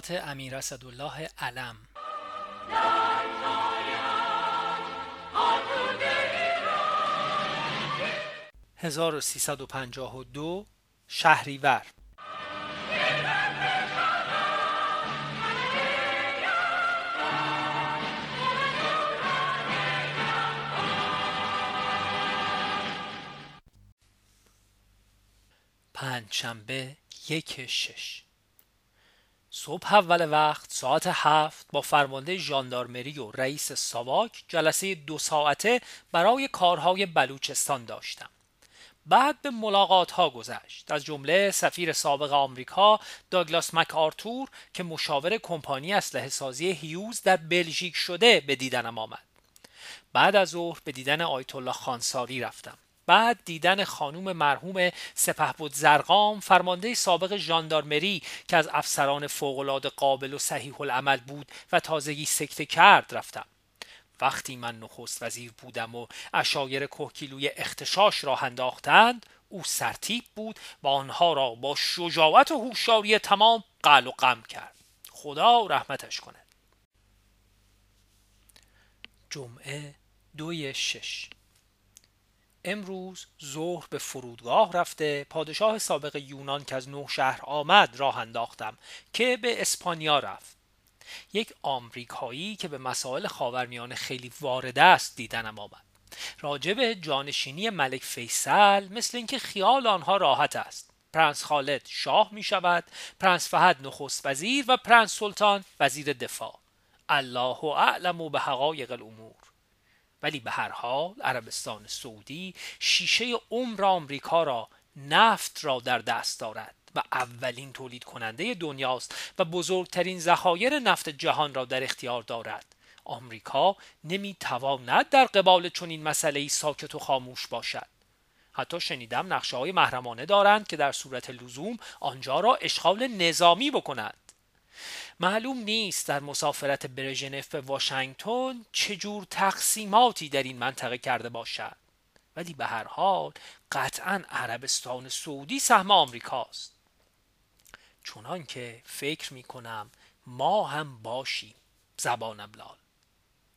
خاطرات امیر اسدالله علم. 1352 شهریور. پنجشنبه یک شش. صبح اول وقت ساعت هفت با فرمانده ژاندارمری و رئیس ساواک جلسه دو ساعته برای کارهای بلوچستان داشتم. بعد به ملاقات ها گذشت. از جمله سفیر سابق آمریکا داگلاس مک آرتور که مشاور کمپانی اسلحه سازی هیوز در بلژیک شده به دیدنم آمد. بعد از ظهر به دیدن آیت الله خانساری رفتم. بعد دیدن خانوم مرحوم سپهبد زرقام فرمانده سابق ژاندارمری که از افسران فوقالعاده قابل و صحیح العمل بود و تازگی سکته کرد رفتم. وقتی من نخست وزیر بودم و اشایر کهکیلوی اختشاش را انداختند او سرتیب بود و آنها را با شجاعت و هوشیاری تمام قل و غم کرد. خدا رحمتش کند. جمعه دوی شش. امروز ظهر به فرودگاه رفته پادشاه سابق یونان که از نوشهر آمد راه انداختم که به اسپانیا رفت. یک آمریکایی که به مسائل خاورمیانه خیلی وارد است دیدنم آمد. راجب جانشینی ملک فیصل مثل اینکه خیال آنها راحت است. پرنس خالد شاه می شود پرنس فهد نخست وزیر و پرنس سلطان وزیر دفاع. الله اعلم به حقایق الامور. ولی به هر حال عربستان سعودی شیشه عمر آمریکا را نفت را در دست دارد و اولین تولید کننده دنیاست و بزرگترین ذخایر نفت جهان را در اختیار دارد. آمریکا نمی‌تواند در قبال چنین مسئله ساکت و خاموش باشد. حتی شنیدم نقشه های محرمانه دارند که در صورت لزوم آنجا را اشغال نظامی بکنند معلوم نیست در مسافرت برژنف به واشنگتن چجور تقسیماتی در این منطقه کرده باشد. ولی به هر حال قطعا عربستان سعودی سهم آمریکاست. چونان که فکر می کنم ما هم باشیم زبانم لال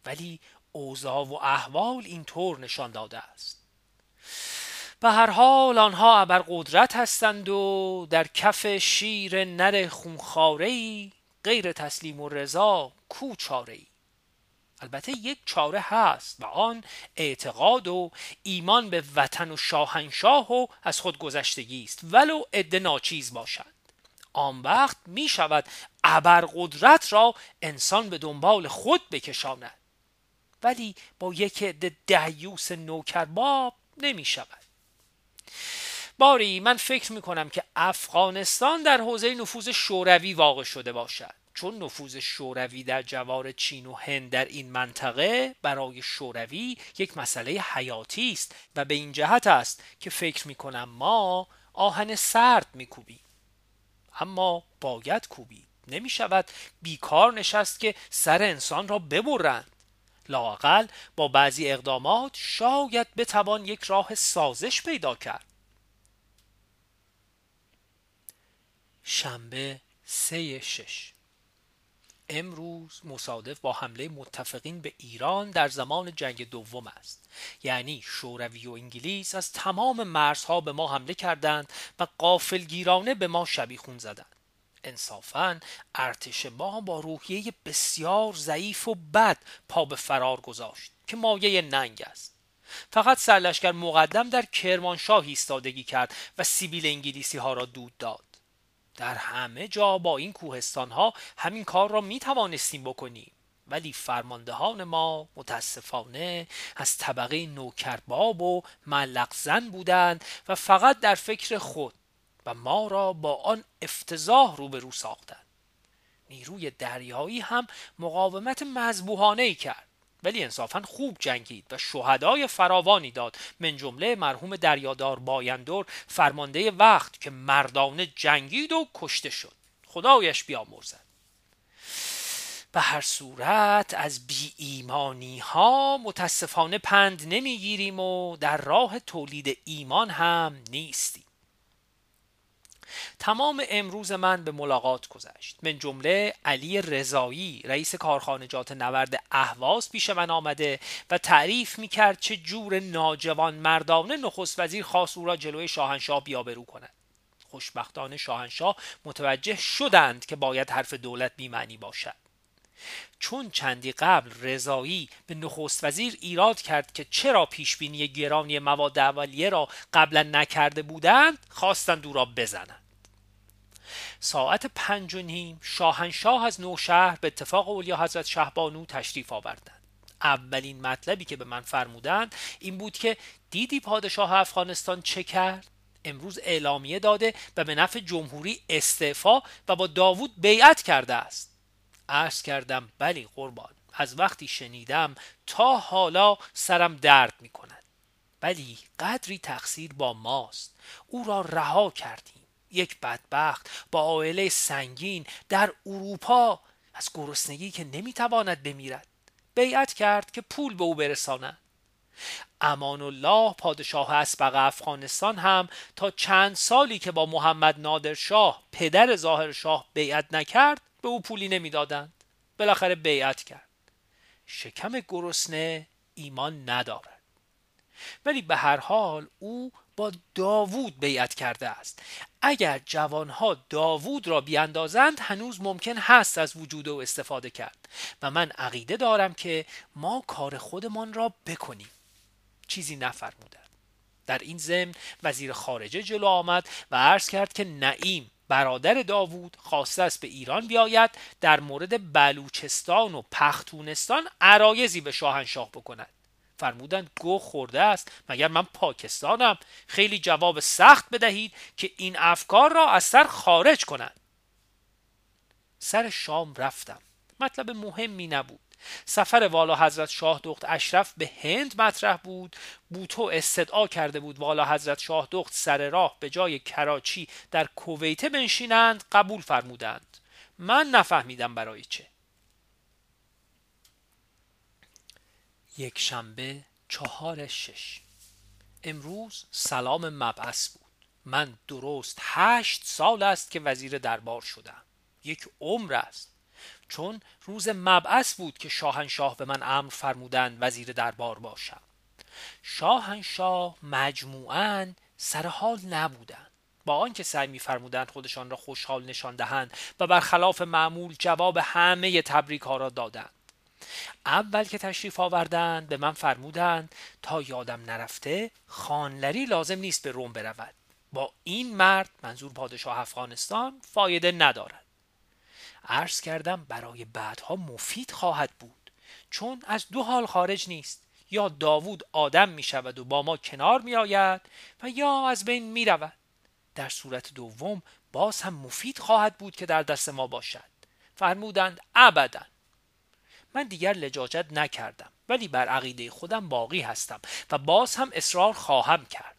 ولی اوضاع و احوال اینطور نشان داده است. به هر حال آنها ابر قدرت هستند و در کف شیر نر خونخاره غیر تسلیم و رضا کو چاره ای البته یک چاره هست و آن اعتقاد و ایمان به وطن و شاهنشاه و از خود گذشتگی است ولو عده ناچیز باشد. آن وقت می شود ابرقدرت را انسان به دنبال خود بکشاند. ولی با یک عده دهیوس نوکرباب نمی شود. باری من فکر می کنم که افغانستان در حوزه نفوذ شوروی واقع شده باشد. چون نفوذ شوروی در جوار چین و هند در این منطقه برای شوروی یک مسئله حیاتی است و به این جهت است که فکر می کنم ما آهن سرد می کوبیم اما باید کوبید نمی شود بیکار نشست که سر انسان را ببرند. لاقل با بعضی اقدامات شاید بتوان یک راه سازش پیدا کرد. شنبه سه شش. امروز مصادف با حمله متفقین به ایران در زمان جنگ دوم است. یعنی شوروی و انگلیس از تمام مرزها به ما حمله کردند و قافلگیرانه به ما شبیخون زدند. انصافا ارتش ما با روحیه بسیار ضعیف و بد پا به فرار گذاشت که مایه ننگ است. فقط سرلشکر مقدم در کرمانشاه ایستادگی کرد و سیبیل انگلیسی ها را دود داد. در همه جا با این کوهستان ها همین کار را می توانستیم بکنیم. ولی فرماندهان ما متاسفانه از طبقه نوکرباب و ملق زن بودند و فقط در فکر خود و ما را با آن افتضاح روبرو ساختند. نیروی دریایی هم مقاومت مذبوحانه ای کرد. ولی انصافا خوب جنگید و شهدای فراوانی داد. من جمله مرحوم دریادار بایندور فرمانده وقت که مردانه جنگید و کشته شد. خدایش بیامرزد. به هر صورت از بی ایمانی ها متاسفانه پند نمی‌گیریم و در راه تولید ایمان هم نیستیم. تمام امروز من به ملاقات گذشت. من جمله علی رضایی رئیس کارخانجات نورد اهواز پیش من آمده و تعریف می کرد چه جور ناجوان مردانه نخست وزیر خواست او را جلوی شاهنشاه بیابرو کند. خوشبختانه شاهنشاه متوجه شدند که باید حرف دولت بیمعنی باشد. چون چندی قبل رضایی به نخست وزیر ایراد کرد که چرا پیشبینی گرانی مواد اولیه را قبلا نکرده بودند خواستند او را بزنند. ساعت پنج و نیم شاهنشاه از نوشهر به اتفاق اولیا حضرت شهبانو تشریف آوردند. اولین مطلبی که به من فرمودند این بود که دیدی پادشاه افغانستان چه کرد؟ امروز اعلامیه داده و به نفع جمهوری استعفا و با داوود بیعت کرده است. عرض کردم بلی قربان از وقتی شنیدم تا حالا سرم درد می کند ولی قدری تقصیر با ماست. او را رها کردیم. یک بدبخت با عائله سنگین در اروپا از گرسنگی که نمی‌تواند بمیرد. بیعت کرد که پول به او برساند. امان الله پادشاه اسبق افغانستان هم تا چند سالی که با محمد نادرشاه پدر ظاهر شاه بیعت نکرد به او پولی نمی‌دادند. بالاخره بیعت کرد. شکم گرسنه ایمان ندارد. ولی به هر حال او با داوود بیعت کرده است. اگر جوانها داوود را بیاندازند هنوز ممکن هست از وجود او استفاده کرد. و من عقیده دارم که ما کار خودمان را بکنیم. چیزی نفرمودند. در این ضمن وزیر خارجه جلو آمد و عرض کرد که نعیم برادر داوود خواسته است به ایران بیاید در مورد بلوچستان و پختونستان عرایزی به شاهنشاه بکند. فرمودند گو خورده است مگر من پاکستانم؟ خیلی جواب سخت بدهید که این افکار را از سر خارج کنند. سر شام رفتم. مطلب مهمی نبود. سفر والا حضرت شاه دخت اشرف به هند مطرح بود. بوتو استدعا کرده بود والا حضرت شاه دخت سر راه به جای کراچی در کویته بنشینند قبول فرمودند. من نفهمیدم برای چه. یک شنبه چهار شش. امروز سلام مبعث بود. من درست هشت سال است که وزیر دربار شدم. یک عمر است. چون روز مبعث بود که شاهنشاه به من امر فرمودند وزیر دربار باشم. شاهنشاه مجموعا سر حال نبودند. با آنکه سعی میفرمودند خودشان را خوشحال نشان دهند و برخلاف معمول جواب همه تبریک ها را دادند. اول که تشریف آوردند به من فرمودند تا یادم نرفته خانلری لازم نیست به روم برود. با این مرد منظور پادشاه افغانستان فایده ندارد. عرض کردم برای بعدها مفید خواهد بود. چون از دو حال خارج نیست. یا داوود آدم می شود و با ما کنار می آید و یا از بین می رود. در صورت دوم باز هم مفید خواهد بود که در دست ما باشد. فرمودند ابدا. من دیگر لجاجت نکردم ولی بر عقیده خودم باقی هستم و باز هم اصرار خواهم کرد.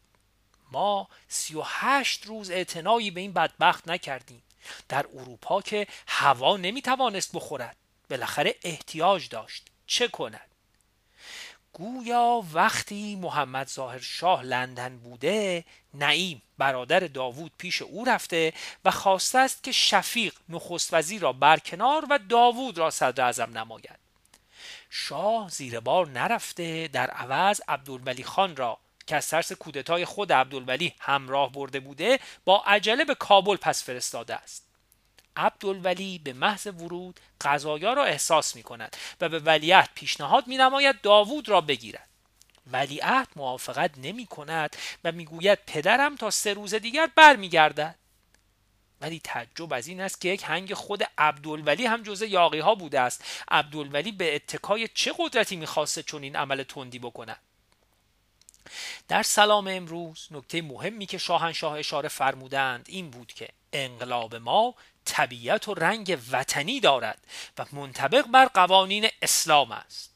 ما سی و هشت روز اعتنایی به این بدبخت نکردیم. در اروپا که هوا نمی‌توانست بخورد. بالاخره احتیاج داشت. چه کند؟ گویا وقتی محمد ظاهر شاه لندن بوده نعیم برادر داوود پیش او رفته و خواسته است که شفیق نخست وزیر را برکنار و داوود را صدر ازم نماید. شاه زیر بار نرفته در عوض عبدالولی خان را که از ترس کودتای خود عبدالولی همراه برده بوده با عجله به کابل پس فرستاده است. عبدالولی به محض ورود قضایا را احساس می کند و به ولیعت پیشنهاد می نماید داوود را بگیرد. ولیعت موافقت نمی کند و می‌گوید پدرم تا سه روز دیگر برمیگردد. ولی تعجب از این است که یک هنگ خود عبدالولی هم جزء یاقی ها بوده است. عبدالولی به اتکای چه قدرتی می‌خواسته چون این عمل تندی بکند در سلام امروز نکته مهمی که شاهنشاه اشاره فرمودند این بود که انقلاب ما طبیعت و رنگ وطنی دارد و منطبق بر قوانین اسلام است.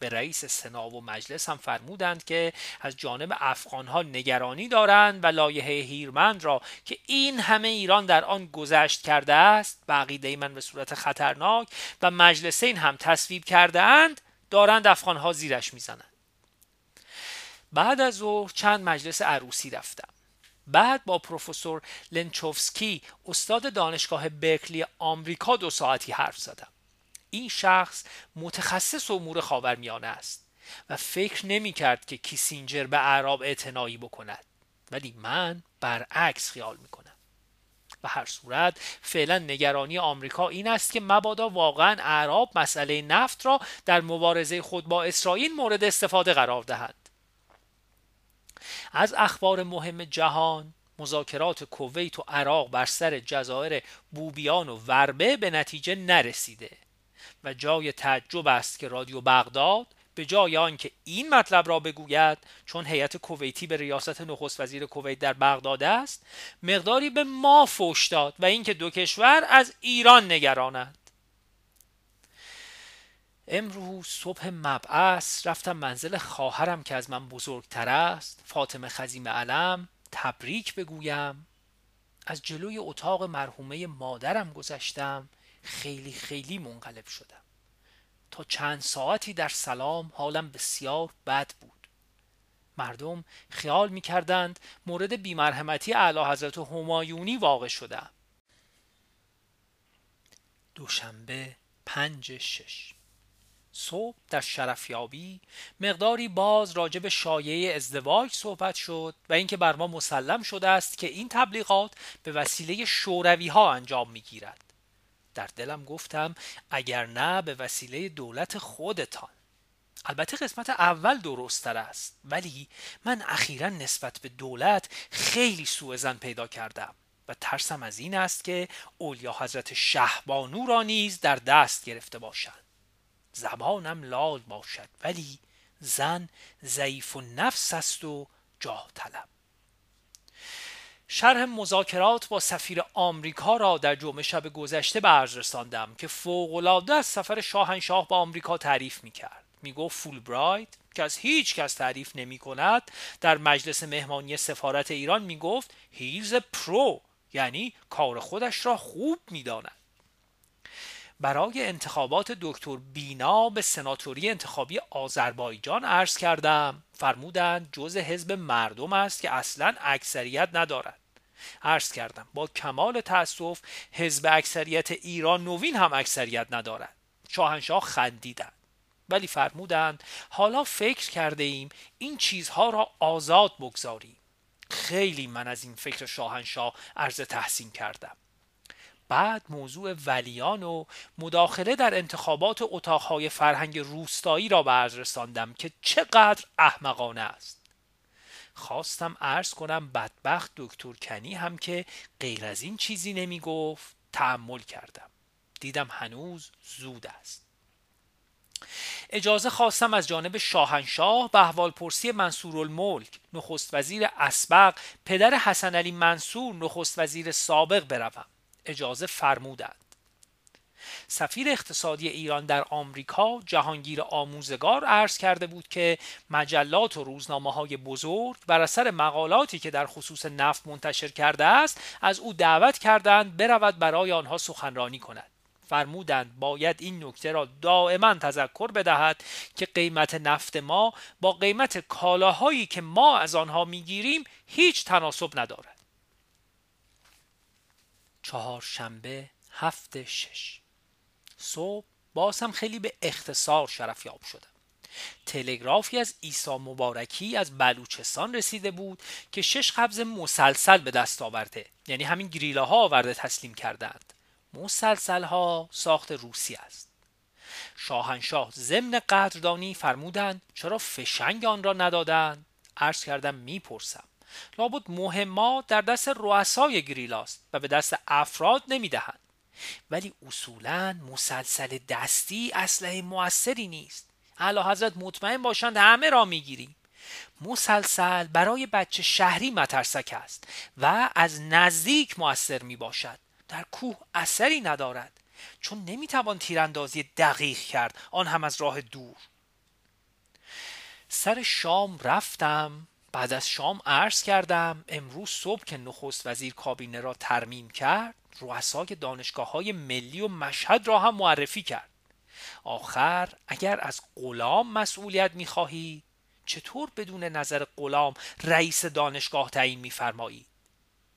به رئیس سنا و مجلس هم فرمودند که از جانب افغانها نگرانی دارند و لایحه هیرمند را که این همه ایران در آن گذشت کرده است بقیده من به صورت خطرناک و مجلسین هم تصویب کرده اند دارند افغانها زیرش می‌زنند. بعد از ظهر چند مجلس عروسی رفتم. بعد با پروفسور لنچوفسکی استاد دانشگاه برکلی آمریکا دو ساعتی حرف زدم. این شخص متخصص امور خاورمیانه است و فکر نمی کرد که کیسینجر به اعراب اعتنایی بکند. ولی من برعکس خیال می کنم و هر صورت فعلا نگرانی آمریکا این است که مبادا واقعا اعراب مسئله نفت را در مبارزه خود با اسرائیل مورد استفاده قرار دهند از اخبار مهم جهان مذاکرات کویت و عراق بر سر جزایر بوبیان و وربه به نتیجه نرسیده. و جای تعجب است که رادیو بغداد به جای آنکه این مطلب را بگوید چون هیئت کویتی به ریاست نخست وزیر کویت در بغداد است مقداری به ما فوش داد و اینکه دو کشور از ایران نگرانند. امروز صبح مبعث رفتم منزل خواهرم که از من بزرگتر است فاطمه خزیم علم تبریک بگویم. از جلوی اتاق مرحومه مادرم گذشتم خیلی خیلی منقلب شدم. تا چند ساعتی در سلام حالم بسیار بد بود. مردم خیال می کردند مورد بیمرحمتی اعلی حضرت همایونی واقع شدم دوشنبه پنج شش. صبح در شرفیابی مقداری باز راجع به شایعه ازدواج صحبت شد و اینکه بر ما مسلم شده است که این تبلیغات به وسیله شوروی ها انجام می گیرد. در دلم گفتم اگر نه به وسیله دولت خودتان. البته قسمت اول درستتر است ولی من اخیرا نسبت به دولت خیلی سوء زن پیدا کردم و ترسم از این است که اولیا حضرت شهبانو را نیز در دست گرفته باشند. زبانم لال باشد ولی زن ضعیف و نفس است و جاه طلب شرح مذاکرات با سفیر آمریکا را در جمعه شب گذشته به عرض رساندم که فوقالعاده از سفر شاهنشاه با آمریکا تعریف می‌کرد. فول برایت که از هیچ کس تعریف نمی کند در مجلس مهمانی سفارت ایران می‌گفت he's pro یعنی کار خودش را خوب می‌داند. برای انتخابات دکتر بینا به سناتوری انتخابی آذربایجان عرض کردم فرمودند جز حزب مردم است که اصلا اکثریت ندارد. عرض کردم با کمال تأسف حزب اکثریت ایران نوین هم اکثریت ندارد. شاهنشاه خندیدند. ولی فرمودند حالا فکر کرده ایم این چیزها را آزاد بگذاریم. خیلی من از این فکر شاهنشاه عرض تحسین کردم. بعد موضوع ولیان و مداخله در انتخابات اتاقهای فرهنگ روستایی را به رساندم که چقدر احمقانه است. خواستم عرض کنم بدبخت دکتر کنی هم که غیر از این چیزی نمی گفت تحمل کردم. دیدم هنوز زود است. اجازه خواستم از جانب شاهنشاه به احوالپرسی منصور الملک نخست وزیر اسبق پدر حسن علی منصور نخست وزیر سابق بروم. اجازه فرمودند. سفیر اقتصادی ایران در آمریکا جهانگیر آموزگار عرض کرده بود که مجلات و روزنامه های بزرگ بر اثر مقالاتی که در خصوص نفت منتشر کرده است از او دعوت کردند برود برای آنها سخنرانی کند. فرمودند باید این نکته را دائما تذکر بدهد که قیمت نفت ما با قیمت کالاهایی که ما از آنها می‌گیریم هیچ تناسب ندارد. چهارشنبه هفت شش. صبح باز هم خیلی به اختصار شرفیاب شدم. تلگرافی از عیسی مبارکی از بلوچستان رسیده بود که شش قبض مسلسل به دست آورده. یعنی همین گریله ها آورده تسلیم کردند. مسلسل ها ساخت روسی است. شاهنشاه ضمن قدردانی فرمودند چرا فشنگ آن را ندادند؟ عرض کردم می‌پرسم. لابد مهمات در دست رؤسای گریلاست و به دست افراد نمی‌دهند. ولی اصولا مسلسل دستی اسلحه موثری نیست. اعلی حضرت مطمئن باشند همه را می‌گیریم. مسلسل برای بچه شهری مترسک است و از نزدیک موثر می باشد در کوه اثری ندارد چون نمی‌توان تیراندازی دقیق کرد. آن هم از راه دور. سر شام رفتم بعد از شام عرض کردم امروز صبح که نخست وزیر کابینه را ترمیم کرد رؤسای دانشگاه های ملی و مشهد را هم معرفی کرد. آخر اگر از غلام مسئولیت می‌خواهید چطور بدون نظر غلام رئیس دانشگاه تعیین میفرمایید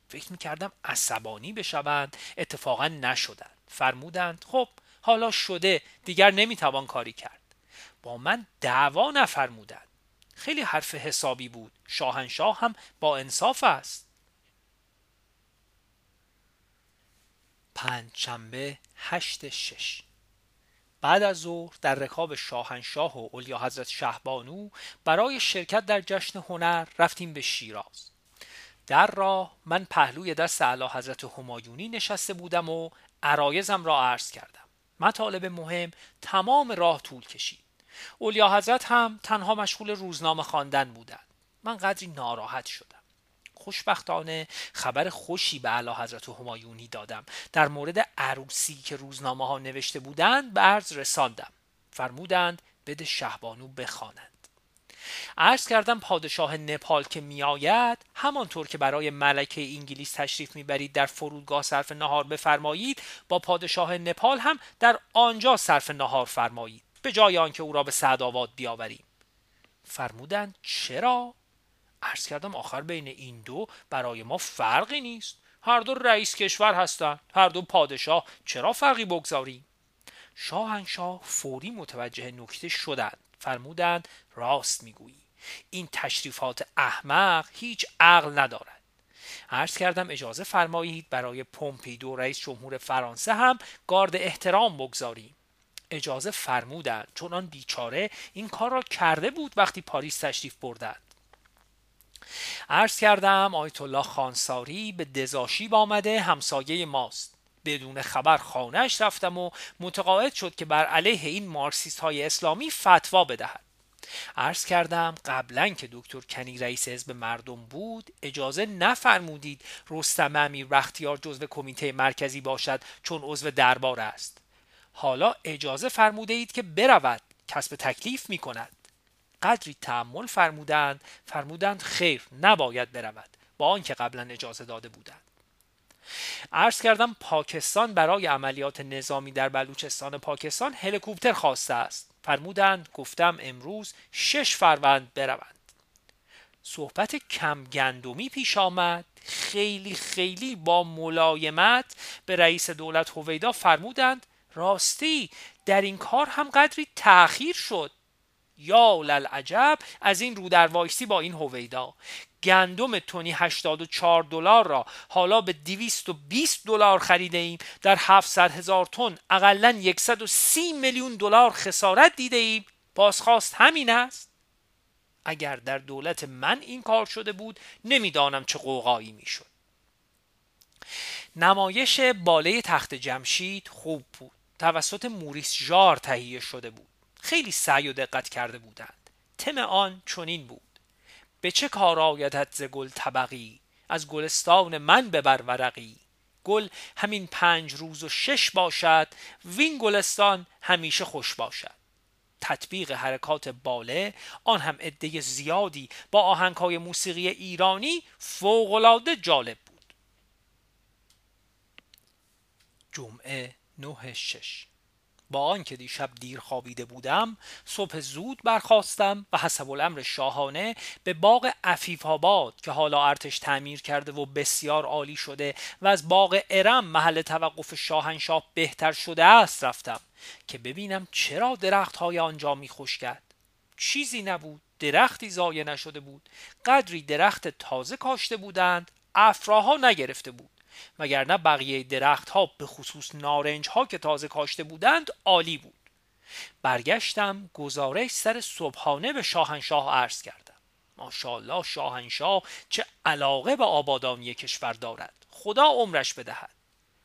فکر می‌کردم عصبانی بشوند اتفاقا نشدند. فرمودند خب حالا شده دیگر نمی‌توان کاری کرد. با من دعوا نفرمودند. خیلی حرف حسابی بود. شاهنشاه هم با انصاف است. پنجشنبه هشت شش. بعد از ظهر در رکاب شاهنشاه و اولیا حضرت شهبانو برای شرکت در جشن هنر رفتیم به شیراز. در راه من پهلوی دست اعلی حضرت همایونی نشسته بودم و عرایزم را عرض کردم. مطالب مهم تمام راه طول کشید. اولیا حضرت هم تنها مشغول روزنامه خواندن بودند. من قدری ناراحت شدم. خوشبختانه خبر خوشی به اعلی حضرت همایونی دادم. در مورد عروسی که روزنامه ها نوشته بودند به عرض رساندم. فرمودند بده شهبانو بخوانند. عرض کردم پادشاه نپال که میآید همانطور که برای ملکه انگلیس تشریف می‌برید در فرودگاه صرف نهار بفرمایید با پادشاه نپال هم در آنجا صرف نهار فرمایید. به جای آنکه او را به سعدآباد بیاوریم. فرمودند چرا؟ عرض کردم آخر بین این دو برای ما فرقی نیست. هر دو رئیس کشور هستند. هر دو پادشاه. چرا فرقی بگذاریم؟ شاهنشاه فوری متوجه نکته شدند. فرمودند راست می‌گویی. این تشریفات احمق هیچ عقل ندارد. عرض کردم اجازه فرمایید برای پومپیدو رئیس جمهور فرانسه هم گارد احترام بگذاریم. اجازه فرمودند. چون آن بیچاره این کار را کرده بود وقتی پاریس تشریف بردند. عرض کردم آیت الله خانساری به دزاشیب آمده همسایه ماست. بدون خبر خانهش رفتم و متقاعد شد که بر علیه این مارکسیست های اسلامی فتوا بدهد. عرض کردم قبلا که دکتر کنی رئیس حزب مردم بود اجازه نفرمودید رستم امیر بختیار جزو کمیته مرکزی باشد چون عضو دربار است. حالا اجازه فرموده اید که برود. کسب تکلیف می کند قدری تحمل فرمودند. فرمودند خیر نباید برود. با آنکه قبلا اجازه داده بودند. عرض کردم پاکستان برای عملیات نظامی در بلوچستان پاکستان هلیکوپتر خواسته است. فرمودند گفتم امروز شش فروند بروند. صحبت کم گندمی پیش آمد. خیلی خیلی با ملایمت به رئیس دولت هویدا فرمودند راستی در این کار هم قدری تأخیر شد. یا للعجب از این رو در وایسی با این هویدا. گندم تونی 84 دلار را حالا به 220 دلار خریده ایم در 700 هزار تن اقلا 130 میلیون دلار خسارت دیده ایم بازخواست همین است. اگر در دولت من این کار شده بود نمی‌دانم چه قوقایی می‌شد. نمایش باله تخت جمشید خوب بود. توسط موریس ژار تهیه شده بود. خیلی سعی و دقت کرده بودند. تم آن چنین بود. به چه کار آیدت ز گل طبقی؟ از گلستان من ببر ورقی. گل همین پنج روز و شش باشد وین گلستان همیشه خوش باشد. تطبیق حرکات باله آن هم عده زیادی با آهنگهای موسیقی ایرانی فوقالعاده جالب بود. جمعه نه شش با آنکه دیشب دیر خوابیده بودم صبح زود برخواستم و حسب الامر شاهانه به باغ عفیف آباد که حالا ارتش تعمیر کرده و بسیار عالی شده و از باغ ارم محل توقف شاهنشاه بهتر شده است رفتم که ببینم چرا درخت های آنجا می کرد. چیزی نبود درختی زایه نشده بود قدری درخت تازه کاشته بودند افراها نگرفته بود. وگرنه بقیه درخت ها به خصوص نارنج ها که تازه کاشته بودند عالی بود. برگشتم گزارش سر صبحانه به شاهنشاه عرض کردم. ماشاءالله شاهنشاه چه علاقه به آبادانی کشور دارد. خدا عمرش بدهد.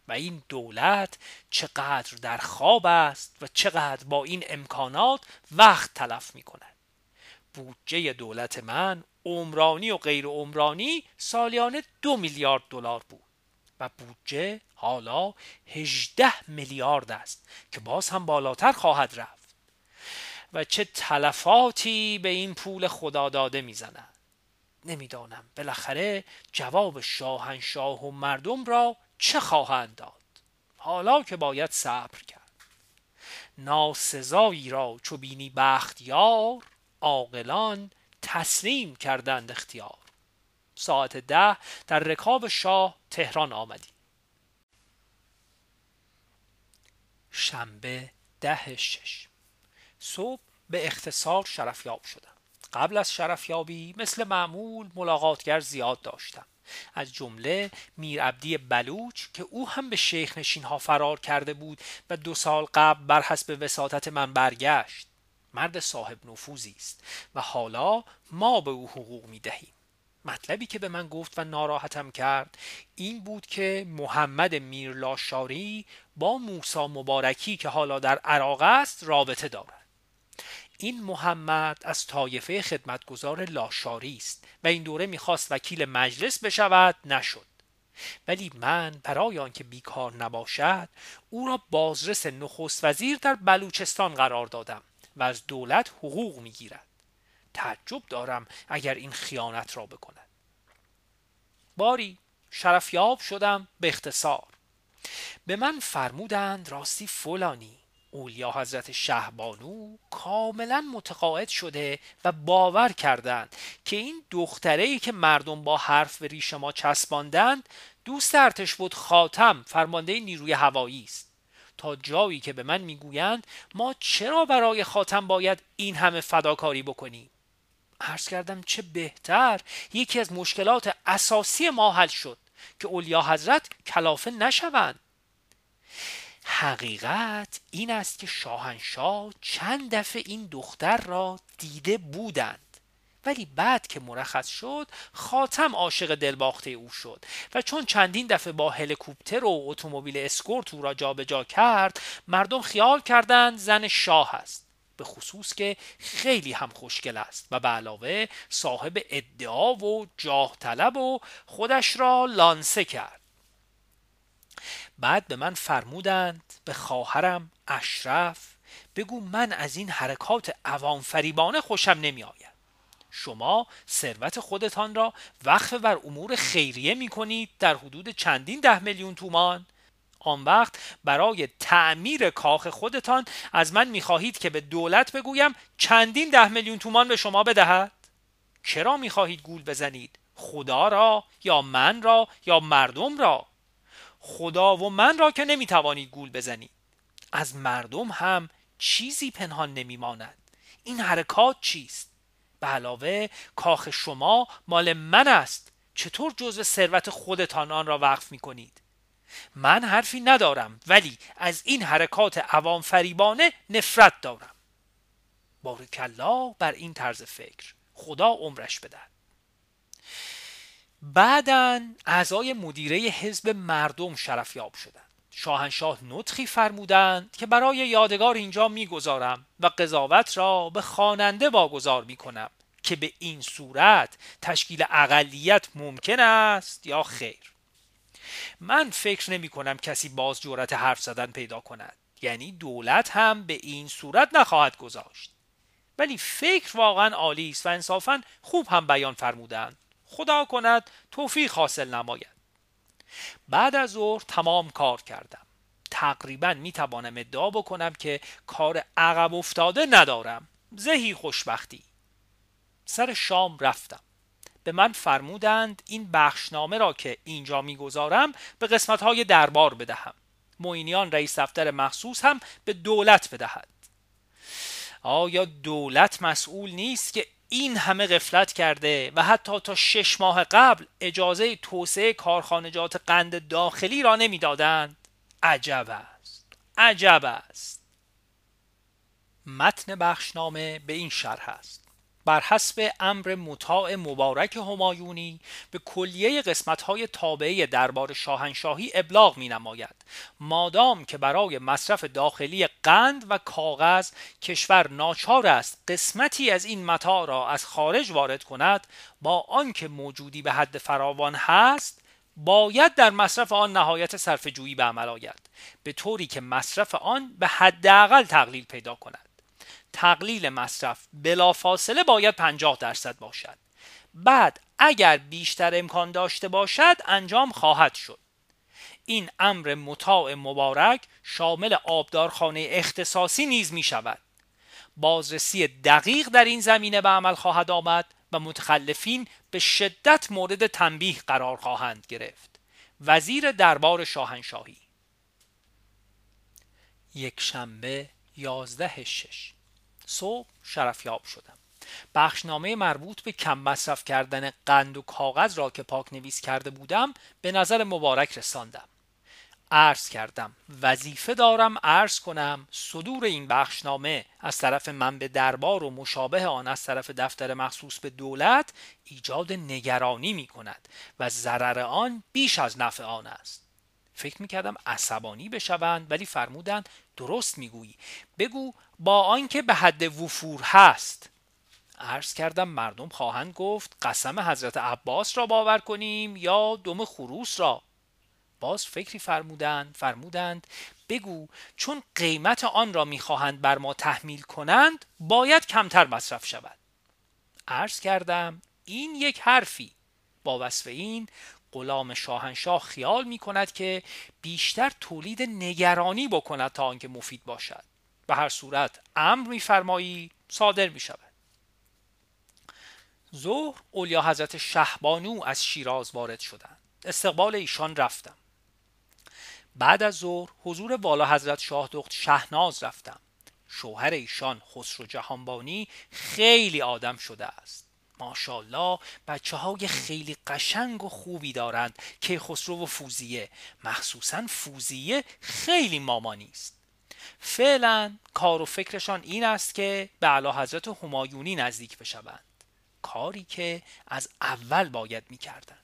و این دولت چقدر در خواب است و چقدر با این امکانات وقت تلف می کند بودجه دولت من عمرانی و غیر عمرانی سالیانه دو میلیارد دلار بود. و بودجه حالا 18 میلیارد است که باز هم بالاتر خواهد رفت. و چه تلفاتی به این پول خدا داده می‌زند؟ نمی‌دانم. بالاخره جواب شاهنشاه و مردم را چه خواهند داد؟ حالا که باید صبر کرد. ناسزایی را چو بینی بختیار عاقلان تسلیم کردند اختیار. ساعت ده در رکاب شاه تهران آمدیم. شنبه ده شش. صبح به اختصار شرفیاب شدم. قبل از شرفیابی مثل معمول ملاقاتگر زیاد داشتم. از جمله میر عبدی بلوچ که او هم به شیخ نشین ها فرار کرده بود و دو سال قبل بر حسب وساطت من برگشت. مرد صاحب نفوذی است و حالا ما به او حقوق می دهیم مطلبی که به من گفت و ناراحتم کرد این بود که محمد میرلاشاری با موسا مبارکی که حالا در عراق است رابطه دارد. این محمد از طایفه خدمتگزار لاشاری است و این دوره می‌خواست وکیل مجلس بشود نشد. ولی من برای آنکه بیکار نباشد او را بازرس نخست وزیر در بلوچستان قرار دادم و از دولت حقوق می‌گیرد. تعجب دارم اگر این خیانت را بکند. باری شرفیاب شدم به اختصار. به من فرمودند راستی فلانی. اولیا حضرت شهبانو کاملا متقاعد شده و باور کردند که این دختره ای که مردم با حرف به ریش ما چسباندند دوست ارتش بود خاتم فرمانده نیروی هوایی است. تا جایی که به من می‌گویند ما چرا برای خاتم باید این همه فداکاری بکنیم؟ عرض کردم چه بهتر یکی از مشکلات اساسی ما حل شد که اولیا حضرت کلافه نشوند. حقیقت این است که شاهنشاه چند دفعه این دختر را دیده بودند. ولی بعد که مرخص شد خاتم عاشق دلباخته او شد و چون چندین دفعه با هلیکوپتر و اتومبیل اسکورت او را جابجا کرد مردم خیال کردند زن شاه است. به خصوص که خیلی هم خوشگل است و به علاوه صاحب ادعا و جاه طلب و خودش را لانسه کرد. بعد به من فرمودند به خواهرم اشرف بگو من از این حرکات عوام فریبانه خوشم نمی آید شما ثروت خودتان را وقف بر امور خیریه می کنید در حدود چندین ده میلیون تومان. آن وقت برای تعمیر کاخ خودتان از من می خواهید که به دولت بگویم چندین ده میلیون تومان به شما بدهد؟ چرا می خواهید گول بزنید؟ خدا را یا من را یا مردم را؟ خدا و من را که نمی توانید گول بزنید. از مردم هم چیزی پنهان نمی ماند این حرکات چیست؟ به علاوه کاخ شما مال من است. چطور جزو ثروت خودتان آن را وقف می کنید من حرفی ندارم ولی از این حرکات عوام فریبانه نفرت دارم. بارکالله بر این طرز فکر. خدا عمرش بدهد. بعدا اعضای مدیره حزب مردم شرفیاب شدند. شاهنشاه نطخی فرمودند که برای یادگار اینجا می‌گذارم و قضاوت را به خواننده واگذار می‌کنم که به این صورت تشکیل اقلیت ممکن است یا خیر. من فکر نمی کنم کسی باز جورت حرف زدن پیدا کند. یعنی دولت هم به این صورت نخواهد گذاشت. ولی فکر واقعا عالی است و انصافا خوب هم بیان فرمودند. خدا کند توفیق حاصل نماید. بعد از ظهر تمام کار کردم. تقریبا می توانم ادعا بکنم که کار عقب افتاده ندارم. زهی خوشبختی. سر شام رفتم. به من فرمودند این بخشنامه را که اینجا می‌گذارم به قسمت های دربار بدهم. موینیان رئیس دفتر مخصوص هم به دولت بدهد. آیا دولت مسئول نیست که این همه غفلت کرده و حتی تا شش ماه قبل اجازه توسعه کارخانجات قند داخلی را نمی‌دادند؟ عجب است. عجب است. متن بخشنامه به این شرح است. بر حسب امر مطاع مبارک همایونی به کلیه قسمت‌های تابعه دربار شاهنشاهی ابلاغ می نماید مادام که برای مصرف داخلی قند و کاغذ کشور ناچار است قسمتی از این متاع را از خارج وارد کند با آنکه موجودی به حد فراوان هست باید در مصرف آن نهایت صرفه‌جویی به عمل آید. به طوری که مصرف آن به حداقل تقلیل پیدا کند. تقلیل مصرف بلافاصله باید 50 درصد باشد. بعد اگر بیشتر امکان داشته باشد انجام خواهد شد. این امر مطاع مبارک شامل آبدارخانه اختصاصی نیز می شود بازرسی دقیق در این زمینه به عمل خواهد آمد و متخلفین به شدت مورد تنبیه قرار خواهند گرفت. وزیر دربار شاهنشاهی. یک شنبه یازده شش. صبح شرفیاب شدم. بخشنامه مربوط به کم مصرف کردن قند و کاغذ را که پاک نویس کرده بودم به نظر مبارک رساندم. عرض کردم وظیفه دارم عرض کنم صدور این بخشنامه از طرف من به دربار و مشابه آن از طرف دفتر مخصوص به دولت ایجاد نگرانی می کند و ضرر آن بیش از نفع آن است. فکر می کردم عصبانی بشوند ولی فرمودند درست می‌گویی. بگو با آنکه به حد وفور هست. عرض کردم مردم خواهند گفت قسم حضرت عباس را باور کنیم یا دم خروس را. باز فکری فرمودند فرمودند بگو چون قیمت آن را می‌خواهند بر ما تحمیل کنند باید کمتر مصرف شود. عرض کردم این یک حرفی. با وصف این غلام شاهنشاه خیال می کند که بیشتر تولید نگرانی بکند تا آنکه مفید باشد. به هر صورت امر میفرمایی صادر می شود ظهر اولیا حضرت شهبانو از شیراز وارد شدند. استقبال ایشان رفتم. بعد از ظهر حضور والا حضرت شاه دخت شهناز رفتم. شوهر ایشان خسرو جهانبانی خیلی آدم شده است. ماشاءالله بچه های خیلی قشنگ و خوبی دارند. که خسرو و فوزیه. مخصوصا فوزیه خیلی مامانی است فعلا کار و فکرشان این است که به علا حضرت همایونی نزدیک بشوند. کاری که از اول باید می کردند